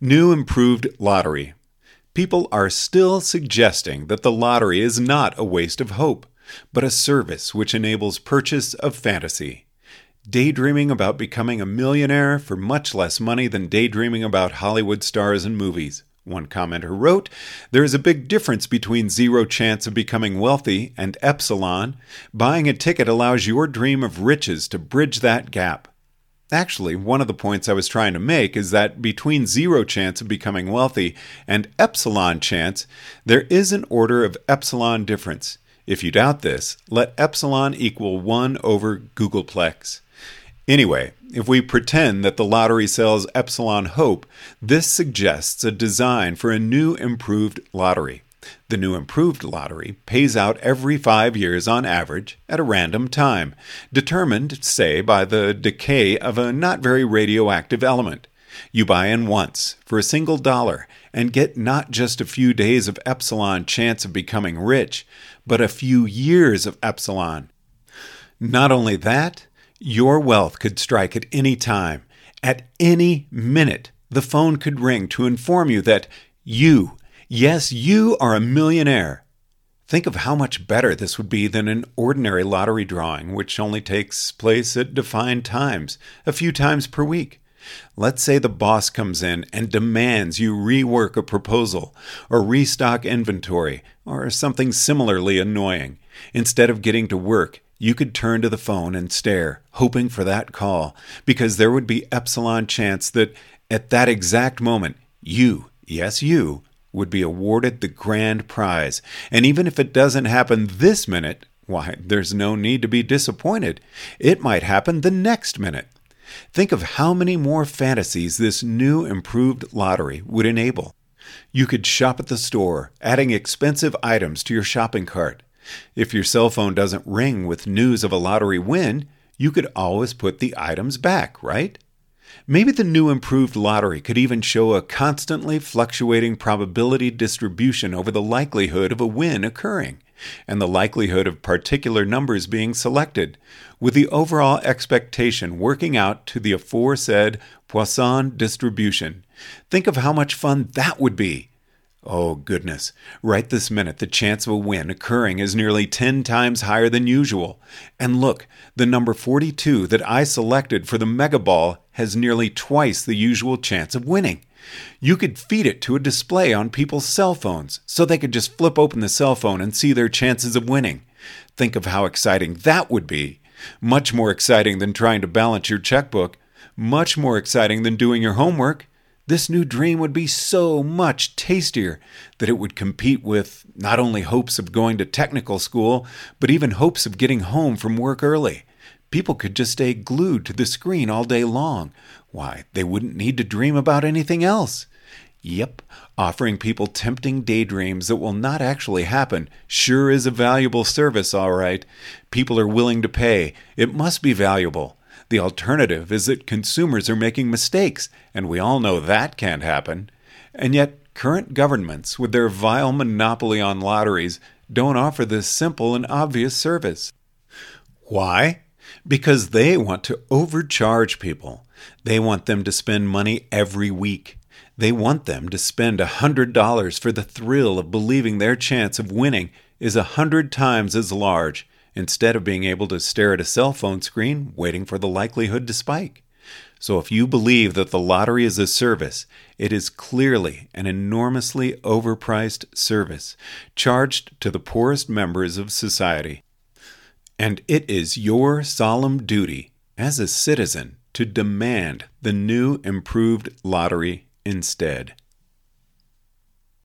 New improved lottery. People are still suggesting that the lottery is not a waste of hope, but a service which enables purchase of fantasy. Daydreaming about becoming a millionaire for much less money than daydreaming about Hollywood stars and movies. One commenter wrote, There is a big difference between zero chance of becoming wealthy and epsilon. Buying a ticket allows your dream of riches to bridge that gap. Actually, one of the points I was trying to make is that between zero chance of becoming wealthy and epsilon chance, there is an order of epsilon difference. If you doubt this, let epsilon equal 1 over googolplex. Anyway, if we pretend that the lottery sells Epsilon Hope, this suggests a design for a new improved lottery. The new improved lottery pays out every five years on average at a random time, determined, say, by the decay of a not very radioactive element. You buy in once for a single dollar and get not just a few days of epsilon chance of becoming rich, but a few years of epsilon. Not only that, your wealth could strike at any time. At any minute, the phone could ring to inform you that you, yes, you are a millionaire. Think of how much better this would be than an ordinary lottery drawing, which only takes place at defined times, a few times per week. Let's say the boss comes in and demands you rework a proposal, or restock inventory, or something similarly annoying. Instead of getting to work, you could turn to the phone and stare, hoping for that call, because there would be epsilon chance that at that exact moment, you, yes, you, would be awarded the grand prize. And even if it doesn't happen this minute, why, there's no need to be disappointed. It might happen the next minute. Think of how many more fantasies this new improved lottery would enable. You could shop at the store, adding expensive items to your shopping cart. If your cell phone doesn't ring with news of a lottery win, you could always put the items back, right? Maybe the new improved lottery could even show a constantly fluctuating probability distribution over the likelihood of a win occurring and the likelihood of particular numbers being selected, with the overall expectation working out to the aforesaid Poisson distribution. Think of how much fun that would be! Oh, goodness. Right this minute, the chance of a win occurring is nearly 10 times higher than usual. And look, the number 42 that I selected for the Mega Ball has nearly twice the usual chance of winning. You could feed it to a display on people's cell phones so they could just flip open the cell phone and see their chances of winning. Think of how exciting that would be. Much more exciting than trying to balance your checkbook. Much more exciting than doing your homework. This new dream would be so much tastier that it would compete with not only hopes of going to technical school, but even hopes of getting home from work early. People could just stay glued to the screen all day long. Why, they wouldn't need to dream about anything else. Yep, offering people tempting daydreams that will not actually happen sure is a valuable service, all right. People are willing to pay. It must be valuable. The alternative is that consumers are making mistakes, and we all know that can't happen. And yet, current governments, with their vile monopoly on lotteries, don't offer this simple and obvious service. Why? Because they want to overcharge people. They want them to spend money every week. They want them to spend a $100 for the thrill of believing their chance of winning is a hundred times as large instead of being able to stare at a cell phone screen waiting for the likelihood to spike. So if you believe that the lottery is a service, it is clearly an enormously overpriced service charged to the poorest members of society. And it is your solemn duty as a citizen to demand the new improved lottery instead.